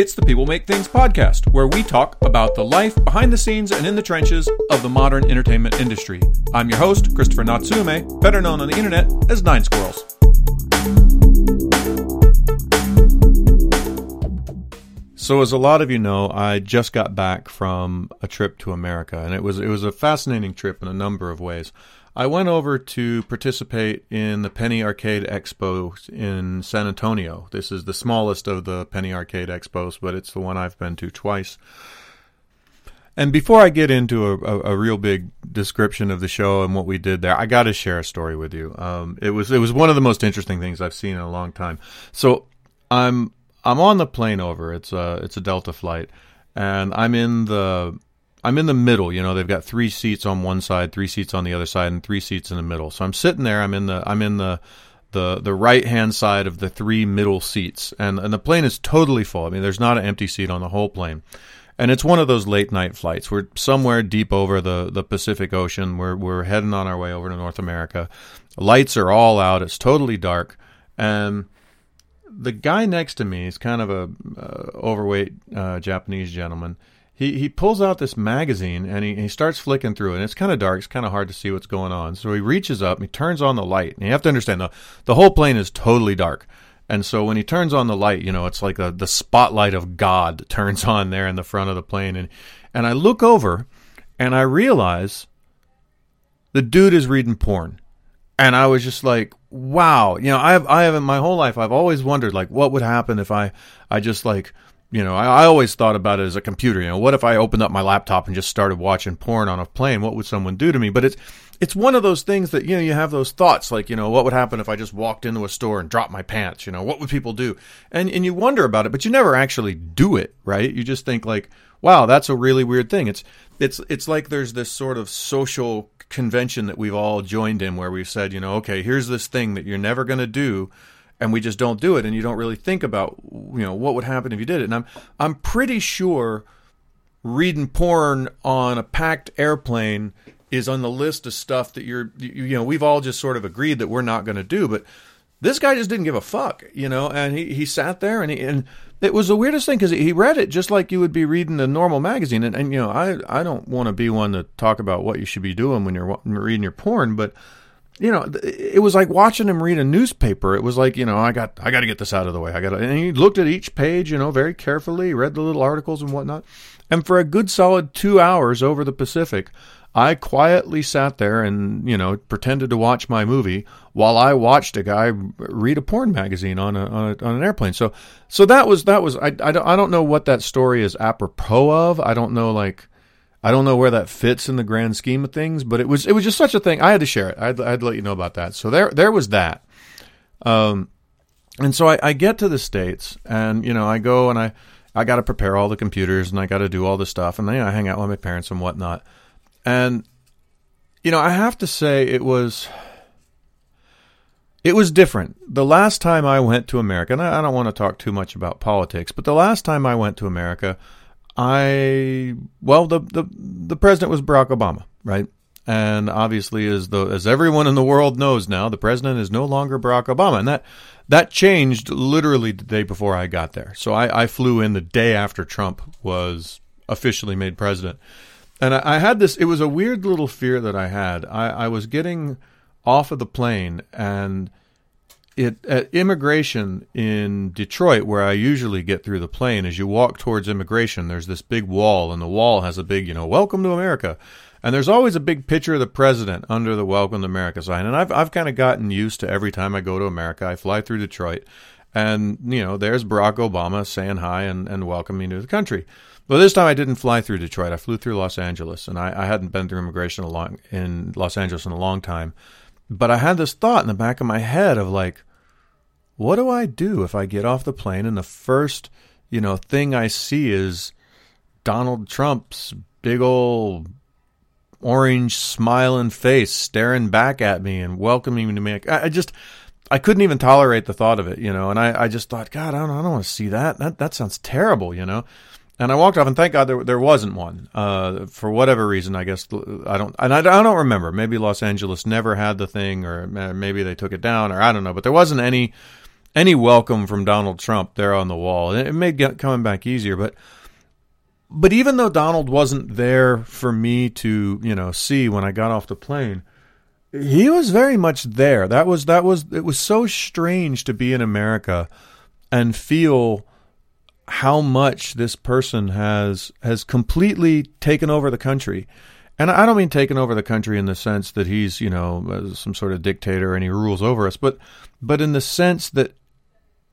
It's the People Make Things podcast, where we talk about the life behind the scenes and in the trenches of the modern entertainment industry. I'm your host, Christopher Natsuume, better known on the internet as Nine Squirrels. So, as a lot of you know, I just got back from a trip to America, and it was it was a fascinating trip in a number of ways. I went over to participate in the Penny Arcade Expo in San Antonio. This is the smallest of the Penny Arcade Expos, but it's the one I've been to twice. And before I get into a, a, a real big description of the show and what we did there, I got to share a story with you. Um, it was it was one of the most interesting things I've seen in a long time. So I'm I'm on the plane over. It's a it's a Delta flight, and I'm in the I'm in the middle. You know, they've got three seats on one side, three seats on the other side, and three seats in the middle. So I'm sitting there. I'm in the I'm in the the the right hand side of the three middle seats, and and the plane is totally full. I mean, there's not an empty seat on the whole plane. And it's one of those late night flights. We're somewhere deep over the, the Pacific Ocean. We're we're heading on our way over to North America. Lights are all out. It's totally dark, and the guy next to me is kind of a uh, overweight uh, Japanese gentleman he he pulls out this magazine and he, he starts flicking through it. And it's kind of dark. It's kind of hard to see what's going on. So he reaches up, and he turns on the light. And you have to understand the the whole plane is totally dark. And so when he turns on the light, you know, it's like a, the spotlight of God turns on there in the front of the plane. And and I look over and I realize the dude is reading porn. And I was just like, wow, you know, I have I haven't my whole life I've always wondered like what would happen if I I just like you know, I, I, always thought about it as a computer. You know, what if I opened up my laptop and just started watching porn on a plane? What would someone do to me? But it's it's one of those things that you know you have those thoughts like you know what would happen if I just walked into a store and dropped my pants? You know, what would people do? And and you wonder about it, but you never actually do it, right? You just think like, wow, that's a really weird thing. It's it's it's like there's this sort of social convention that we've all joined in where we've said, you know, okay, here's this thing that you're never going to do and we just don't do it and you don't really think about you know what would happen if you did it. And i'm i'm pretty sure reading porn on a packed airplane is on the list of stuff that you're you, you know we've all just sort of agreed that we're not going to do but this guy just didn't give a fuck you know and he, he sat there and he and it was the weirdest thing because he read it just like you would be reading a normal magazine. And, and you know i i don't want to be one to talk about what you should be doing when you're reading your porn but you know, it was like watching him read a newspaper. It was like, you know, I got, I got to get this out of the way. I got and he looked at each page, you know, very carefully, read the little articles and whatnot. And for a good solid two hours over the Pacific, I quietly sat there and, you know, pretended to watch my movie while I watched a guy read a porn magazine on a, on, a, on an airplane. So, so that was, that was, I, I don't, I don't know what that story is apropos of. I don't know, like, I don't know where that fits in the grand scheme of things, but it was it was just such a thing. I had to share it. I'd, I'd let you know about that. So there there was that. Um, and so I, I get to the states, and you know I go and I I got to prepare all the computers and I got to do all the stuff, and then you know, I hang out with my parents and whatnot. And you know I have to say it was it was different. The last time I went to America, and I, I don't want to talk too much about politics, but the last time I went to America I well the the the president was Barack Obama, right? And obviously, as the as everyone in the world knows now, the president is no longer Barack Obama, and that that changed literally the day before I got there. So I, I flew in the day after Trump was officially made president, and I, I had this. It was a weird little fear that I had. I, I was getting off of the plane and it at immigration in Detroit, where I usually get through the plane, as you walk towards immigration, there's this big wall, and the wall has a big, you know, "Welcome to America," and there's always a big picture of the president under the "Welcome to America" sign. And I've I've kind of gotten used to every time I go to America, I fly through Detroit, and you know, there's Barack Obama saying hi and and welcoming to the country. But this time I didn't fly through Detroit. I flew through Los Angeles, and I, I hadn't been through immigration a long, in Los Angeles in a long time. But I had this thought in the back of my head of like, what do I do if I get off the plane and the first, you know, thing I see is Donald Trump's big old orange smiling face staring back at me and welcoming me to me. I, just, I couldn't even tolerate the thought of it, you know, and I, I just thought, God, I don't, I don't want to see that. That, that sounds terrible, you know. And I walked off, and thank God there there wasn't one. Uh, for whatever reason, I guess I don't, and I, I don't remember. Maybe Los Angeles never had the thing, or maybe they took it down, or I don't know. But there wasn't any any welcome from Donald Trump there on the wall. It made coming back easier, but but even though Donald wasn't there for me to, you know, see when I got off the plane, he was very much there. That was that was it was so strange to be in America and feel how much this person has has completely taken over the country. And I don't mean taken over the country in the sense that he's, you know, uh, some sort of dictator and he rules over us, but but in the sense that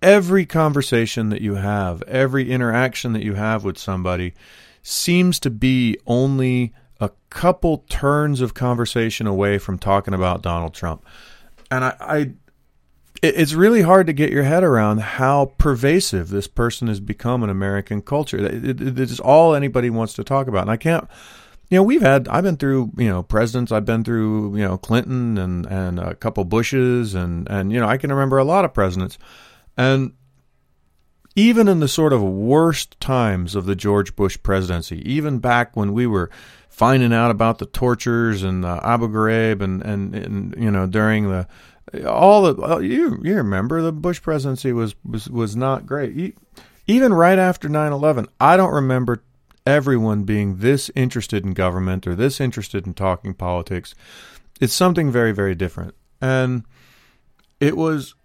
every conversation that you have, every interaction that you have with somebody seems to be only a couple turns of conversation away from talking about Donald Trump. And I, I it's really hard to get your head around how pervasive this person has become in American culture. It, it, it's all anybody wants to talk about. And I can't, you know, we've had, I've been through, you know, presidents, I've been through, you know, Clinton and, and a couple Bushes and, and, you know, I can remember a lot of presidents. And even in the sort of worst times of the George Bush presidency, even back when we were finding out about the tortures and Abu Ghraib and, and, and, you know, during the, all the, you, you remember the Bush presidency was, was, was not great. Even right after 9 11, I don't remember everyone being this interested in government or this interested in talking politics. It's something very, very different. And it was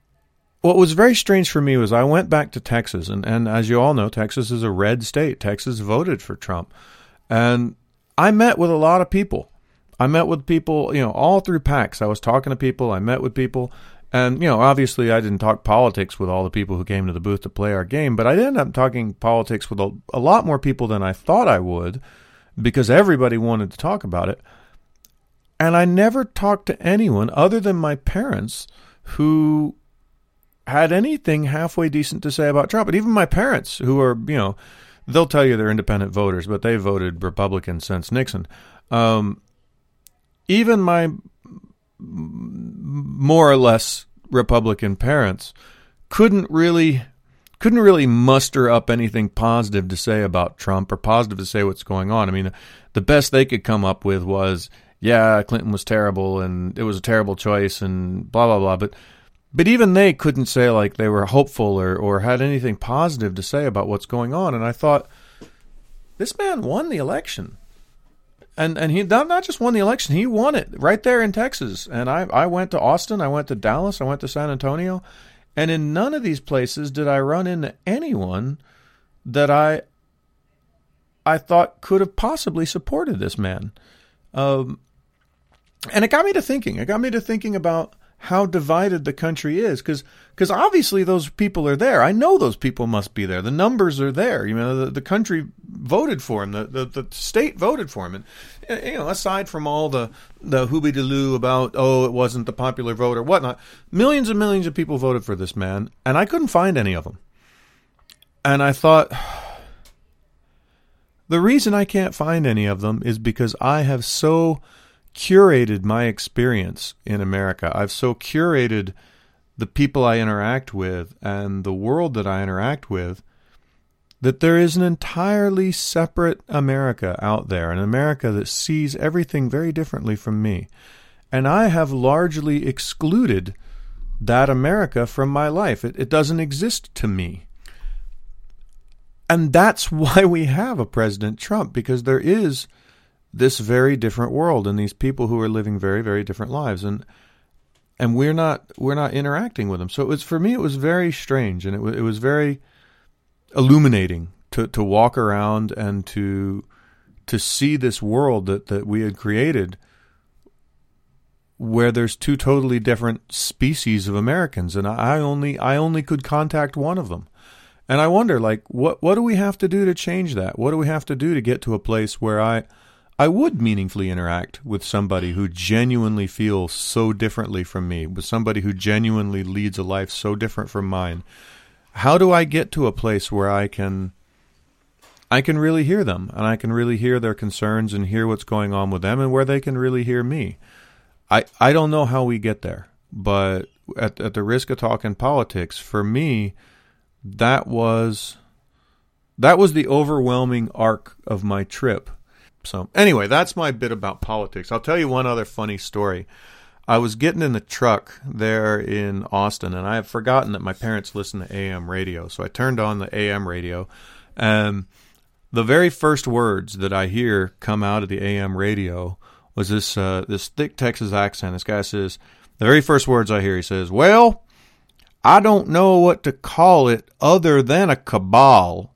what was very strange for me was I went back to Texas, and, and as you all know, Texas is a red state. Texas voted for Trump. And I met with a lot of people. I met with people, you know, all through PAX. I was talking to people, I met with people. And, you know, obviously I didn't talk politics with all the people who came to the booth to play our game, but I ended up talking politics with a, a lot more people than I thought I would because everybody wanted to talk about it. And I never talked to anyone other than my parents who had anything halfway decent to say about Trump. And even my parents, who are, you know, they'll tell you they're independent voters, but they voted Republican since Nixon. Um, even my more or less Republican parents couldn't really couldn't really muster up anything positive to say about Trump or positive to say what's going on. I mean, the best they could come up with was, yeah, Clinton was terrible and it was a terrible choice and blah blah blah. But but even they couldn't say like they were hopeful or, or had anything positive to say about what's going on. And I thought, this man won the election. And and he not, not just won the election, he won it right there in Texas. And I, I went to Austin, I went to Dallas, I went to San Antonio, and in none of these places did I run into anyone that I I thought could have possibly supported this man. Um, and it got me to thinking. It got me to thinking about how divided the country is because because obviously those people are there. I know those people must be there. The numbers are there. You know, the, the country voted for him. The, the, the state voted for him. And eh, you know, aside from all the the hooby doo about oh it wasn't the popular vote or whatnot, millions and millions of people voted for this man, and I couldn't find any of them. And I thought. The reason I can't find any of them is because I have so curated my experience in America. I've so curated the people I interact with and the world that I interact with that there is an entirely separate America out there, an America that sees everything very differently from me. And I have largely excluded that America from my life. It, it doesn't exist to me. And that's why we have a President Trump, because there is this very different world and these people who are living very very different lives. And and we're not we're not interacting with them. So it was for me it was very strange and it was it was very illuminating to to walk around and to to see this world that that we had created where there's two totally different species of Americans and I only I only could contact one of them. And I wonder like what what do we have to do to change that? What do we have to do to get to a place where I I would meaningfully interact with somebody who genuinely feels so differently from me, with somebody who genuinely leads a life so different from mine. How do I get to a place where I can I can really hear them and I can really hear their concerns and hear what's going on with them and where they can really hear me? I I don't know how we get there, but at at the risk of talking politics, for me, that was that was the overwhelming arc of my trip so, anyway, that's my bit about politics. I'll tell you one other funny story. I was getting in the truck there in Austin, and I had forgotten that my parents listen to AM radio. So I turned on the AM radio, and the very first words that I hear come out of the AM radio was this uh, this thick Texas accent. This guy says, the very first words I hear, he says, "Well, I don't know what to call it other than a cabal,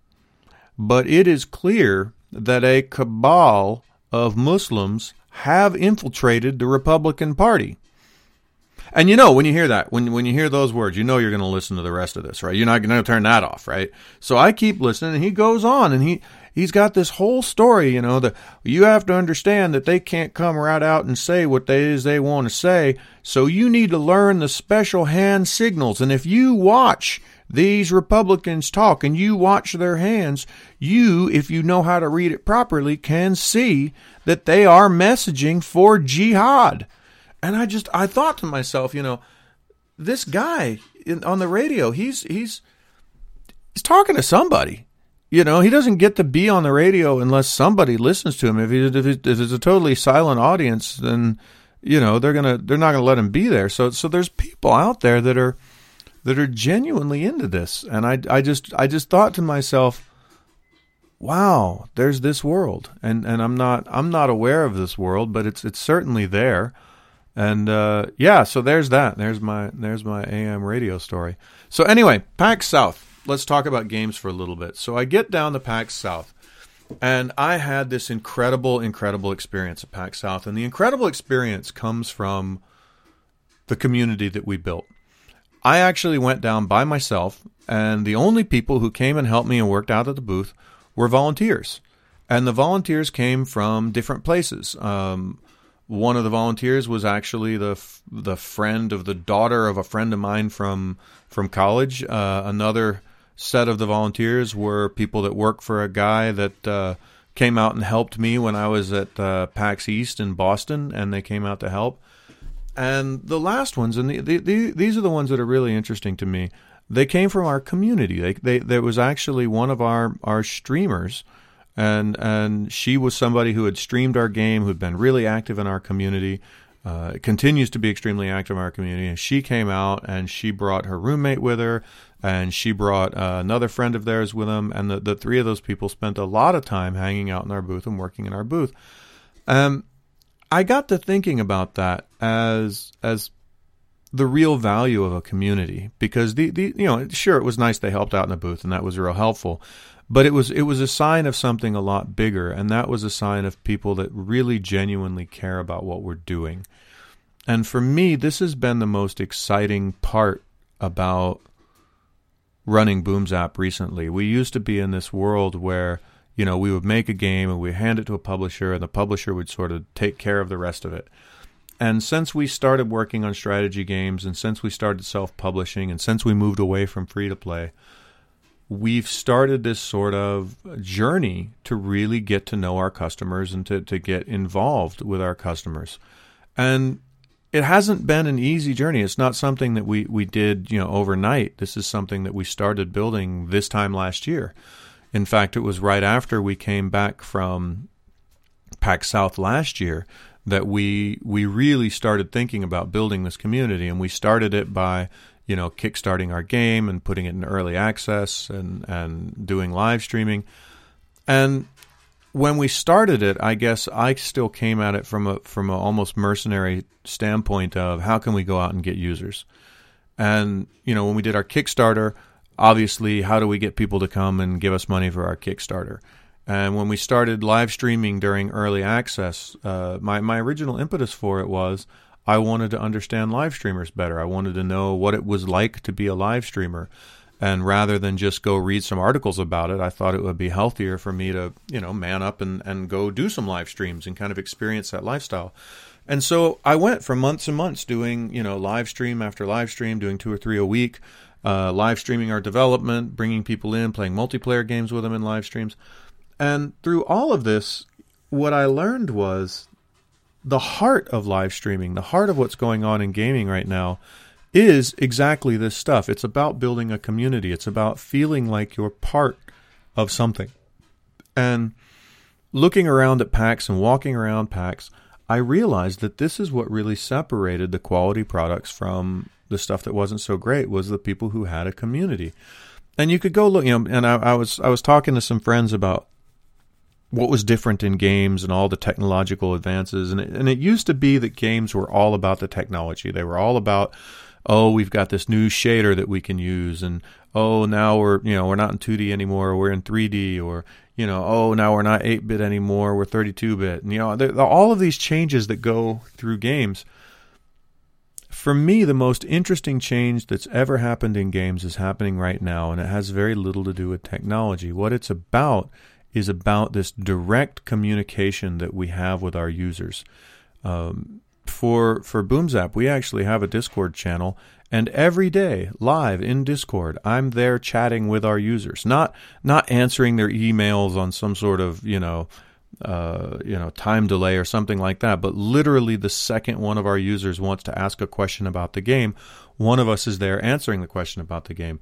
but it is clear that a cabal of Muslims have infiltrated the Republican Party. And you know, when you hear that, when when you hear those words, you know you're going to listen to the rest of this, right? You're not going to turn that off, right? So I keep listening, and he goes on, and he he's got this whole story, you know, that you have to understand that they can't come right out and say what they is they want to say. So you need to learn the special hand signals, and if you watch these Republicans talk and you watch their hands, you, if you know how to read it properly, can see that they are messaging for jihad. And I just, I thought to myself, you know, this guy in, on the radio, he's, he's, he's talking to somebody. You know, he doesn't get to be on the radio unless somebody listens to him. If, he, if, if it's a totally silent audience, then you know they're gonna they're not gonna let him be there. So so there's people out there that are that are genuinely into this. And I, I just I just thought to myself, wow, there's this world, and and I'm not I'm not aware of this world, but it's it's certainly there. And uh, yeah, so there's that. There's my there's my AM radio story. So anyway, PAX South. Let's talk about games for a little bit. So I get down to PAX South, and I had this incredible, incredible experience at PAX South. And the incredible experience comes from the community that we built. I actually went down by myself, and the only people who came and helped me and worked out at the booth were volunteers. And the volunteers came from different places. Um, one of the volunteers was actually the the friend of the daughter of a friend of mine from from college. Uh, another set of the volunteers were people that work for a guy that uh, came out and helped me when I was at uh, PAX East in Boston, and they came out to help. And the last ones, and the, the, the, these are the ones that are really interesting to me. They came from our community. They, they, there was actually one of our, our streamers, and and she was somebody who had streamed our game, who'd been really active in our community, uh, continues to be extremely active in our community. And she came out and she brought her roommate with her, and she brought uh, another friend of theirs with them, and the, the three of those people spent a lot of time hanging out in our booth and working in our booth. Um, I got to thinking about that as as the real value of a community because the, the you know sure it was nice they helped out in the booth and that was real helpful but it was it was a sign of something a lot bigger and that was a sign of people that really genuinely care about what we're doing and for me this has been the most exciting part about running BoomZap recently we used to be in this world where you know, we would make a game and we hand it to a publisher, and the publisher would sort of take care of the rest of it. And since we started working on strategy games, and since we started self publishing, and since we moved away from free to play, we've started this sort of journey to really get to know our customers and to, to get involved with our customers. And it hasn't been an easy journey. It's not something that we, we did, you know, overnight. This is something that we started building this time last year. In fact, it was right after we came back from PAX South last year that we we really started thinking about building this community, and we started it by you know kickstarting our game and putting it in early access and and doing live streaming. And when we started it, I guess I still came at it from a from an almost mercenary standpoint of how can we go out and get users. And you know, when we did our Kickstarter, obviously, how do we get people to come and give us money for our Kickstarter? And when we started live streaming during early access, uh, my, my original impetus for it was I wanted to understand live streamers better. I wanted to know what it was like to be a live streamer. And rather than just go read some articles about it, I thought it would be healthier for me to, you know, man up and, and go do some live streams and kind of experience that lifestyle. And so I went for months and months doing, you know, live stream after live stream, doing two or three a week uh, live streaming our development, bringing people in, playing multiplayer games with them in live streams. And through all of this, what I learned was the heart of live streaming, the heart of what's going on in gaming right now is exactly this stuff. It's about building a community, it's about feeling like you're part of something. And looking around at PAX and walking around PAX, I realized that this is what really separated the quality products from the stuff that wasn't so great was the people who had a community. And you could go look, you know, and I, I was I was talking to some friends about what was different in games and all the technological advances. And it, and it used to be that games were all about the technology. They were all about, oh, we've got this new shader that we can use, and oh, now we're you know we're not in 2D anymore, we're in 3D, or you know, oh, now we're not 8 bit anymore, we're 32 bit. And, you know, all of these changes that go through games. For me, the most interesting change that's ever happened in games is happening right now, and it has very little to do with technology. What it's about is about this direct communication that we have with our users. Um, for for BoomZap, we actually have a Discord channel, and every day, live in Discord, I'm there chatting with our users, not not answering their emails on some sort of you know uh, you know time delay or something like that, but literally the second one of our users wants to ask a question about the game, one of us is there answering the question about the game.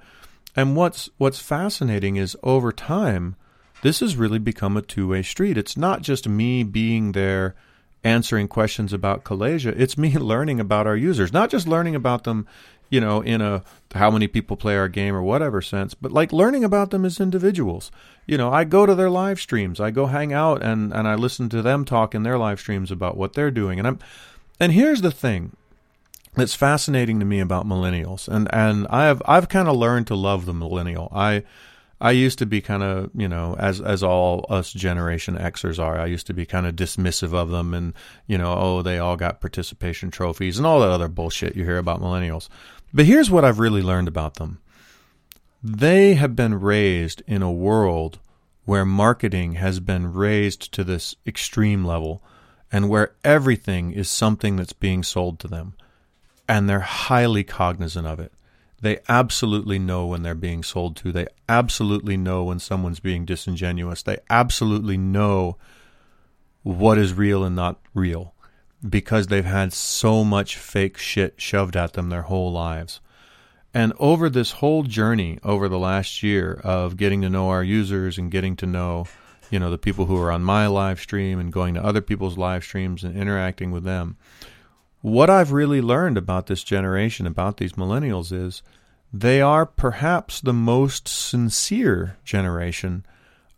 And what's what's fascinating is over time this has really become a two way street. It's not just me being there answering questions about Kalaxia. It's me learning about our users, not just learning about them, you know, in a how many people play our game or whatever sense, but like learning about them as individuals. You know, I go to their live streams, I go hang out and, and I listen to them talk in their live streams about what they're doing. And I'm and here's the thing that's fascinating to me about millennials. And and I have I've kind of learned to love the millennial. I I used to be kind of, you know, as as all us Generation Xers are, I used to be kind of dismissive of them, and you know, oh, they all got participation trophies and all that other bullshit you hear about millennials. But here's what I've really learned about them: they have been raised in a world where marketing has been raised to this extreme level, and where everything is something that's being sold to them, and they're highly cognizant of it. They absolutely know when they're being sold to. They absolutely know when someone's being disingenuous. They absolutely know what is real and not real because they've had so much fake shit shoved at them their whole lives. And over this whole journey over the last year of getting to know our users and getting to know, you know, the people who are on my live stream and going to other people's live streams and interacting with them, what I've really learned about this generation, about these millennials, is they are perhaps the most sincere generation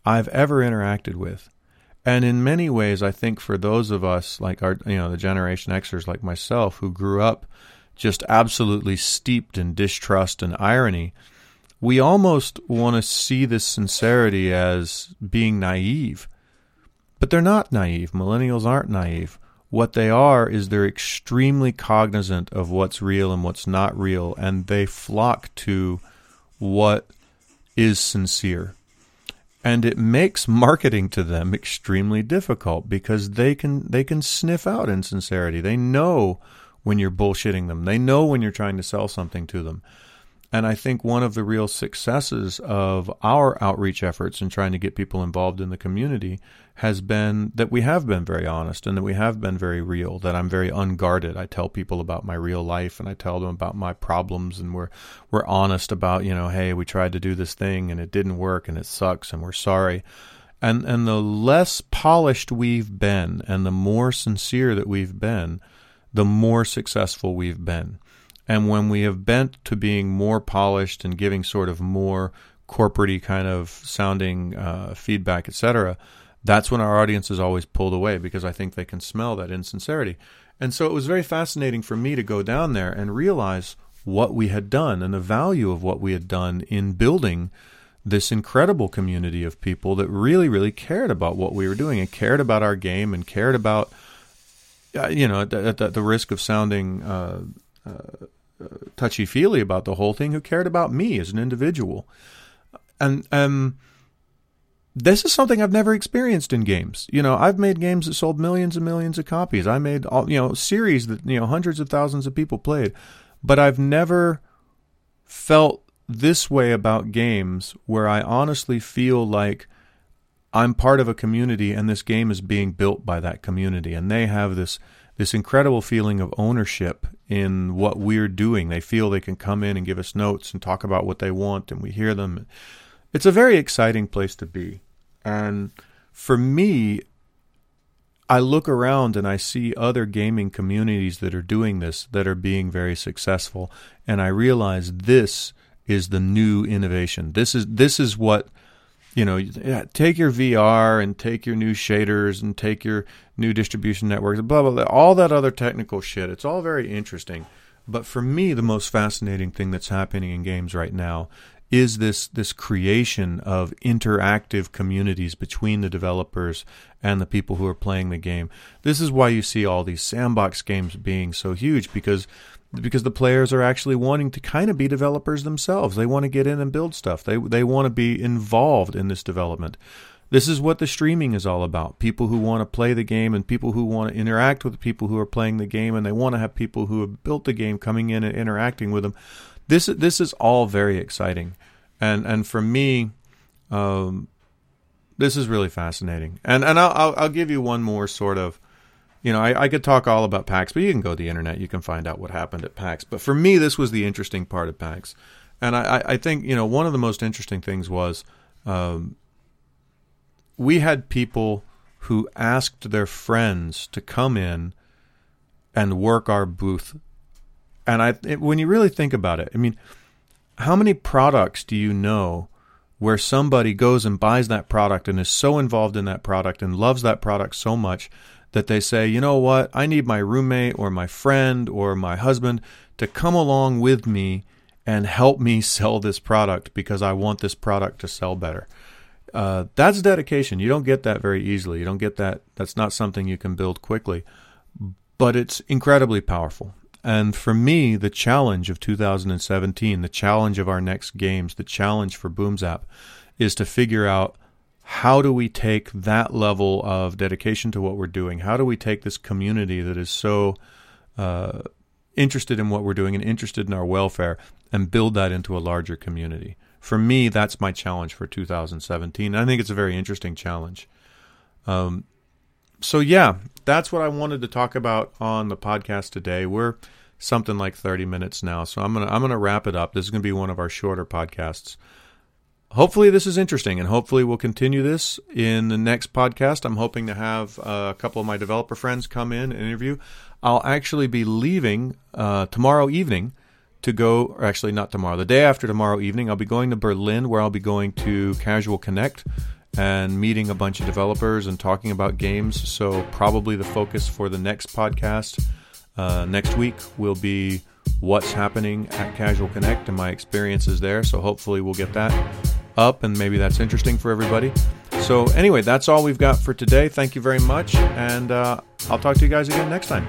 I've ever interacted with. And in many ways, I think for those of us, like our, you know, the Generation Xers like myself, who grew up just absolutely steeped in distrust and irony, we almost want to see this sincerity as being naive. But they're not naive. Millennials aren't naive. What they are is they're extremely cognizant of what's real and what's not real, and they flock to what is sincere. And it makes marketing to them extremely difficult because they can they can sniff out insincerity. They know when you're bullshitting them. They know when you're trying to sell something to them. And I think one of the real successes of our outreach efforts and trying to get people involved in the community has been that we have been very honest and that we have been very real, that I'm very unguarded. I tell people about my real life and I tell them about my problems and we're we're honest about, you know, hey, we tried to do this thing and it didn't work and it sucks and we're sorry. And and the less polished we've been and the more sincere that we've been, the more successful we've been and when we have bent to being more polished and giving sort of more corporatey kind of sounding uh, feedback, etc., that's when our audience is always pulled away because I think they can smell that insincerity. And so it was very fascinating for me to go down there and realize what we had done and the value of what we had done in building this incredible community of people that really, really cared about what we were doing and cared about our game and cared about, uh, you know, at the, at the, risk of sounding uh, uh, touchy feely about the whole thing who cared about me as an individual. And um, this is something I've never experienced in games. You know, I've made games that sold millions and millions of copies. I made all you know series that you know hundreds of thousands of people played, but I've never felt this way about games where I honestly feel like I'm part of a community and this game is being built by that community and they have this this incredible feeling of ownership in what we're doing. They feel they can come in and give us notes and talk about what they want, and we hear them. It's a very exciting place to be. And for me, I look around and I see other gaming communities that are doing this that are being very successful, and I realize this is the new innovation. This is this is what you know. Take your VR and take your new shaders and take your new distribution networks, blah blah blah. All that other technical shit. It's all very interesting, but for me, the most fascinating thing that's happening in games right now is this this creation of interactive communities between the developers and the people who are playing the game. This is why you see all these sandbox games being so huge because because the players are actually wanting to kind of be developers themselves. They want to get in and build stuff. They they want to be involved in this development. This is what the streaming is all about. People who want to play the game and people who want to interact with the people who are playing the game and they want to have people who have built the game coming in and interacting with them. This this is all very exciting. And and for me um, this is really fascinating. And and I'll, I'll, I'll give you one more sort of, you know, I, I could talk all about PAX, but you can go to the internet, you can find out what happened at PAX. But for me, this was the interesting part of PAX, and I I think you know one of the most interesting things was, um, we had people who asked their friends to come in and work our booth, and I when you really think about it, I mean, how many products do you know? where somebody goes and buys that product and is so involved in that product and loves that product so much that they say, you know what, I need my roommate or my friend or my husband to come along with me and help me sell this product because I want this product to sell better. Uh, that's dedication. You don't get that very easily. You don't get that. That's not something you can build quickly, but it's incredibly powerful. And for me, the challenge of 2017, the challenge of our next games, the challenge for BoomZap is to figure out how do we take that level of dedication to what we're doing? How do we take this community that is so uh, interested in what we're doing and interested in our welfare and build that into a larger community? For me, that's my challenge for 2017. I think it's a very interesting challenge. Um, so, yeah, that's what I wanted to talk about on the podcast today. We're something like 30 minutes now. So I'm to I'm to wrap it up. This is to be one of our shorter podcasts. Hopefully this is interesting and hopefully we'll continue this in the next podcast. I'm hoping to have a couple of my developer friends come in and interview. I'll actually be leaving uh, tomorrow evening to go, or actually not tomorrow, the day after tomorrow evening. I'll be going to Berlin where I'll be going to Casual Connect and meeting a bunch of developers and talking about games. So probably the focus for the next podcast uh, next week will be what's happening at Casual Connect and my experiences there. So hopefully we'll get that up and maybe that's interesting for everybody. So, anyway, that's all we've got for today. Thank you very much. And uh, I'll talk to you guys again next time.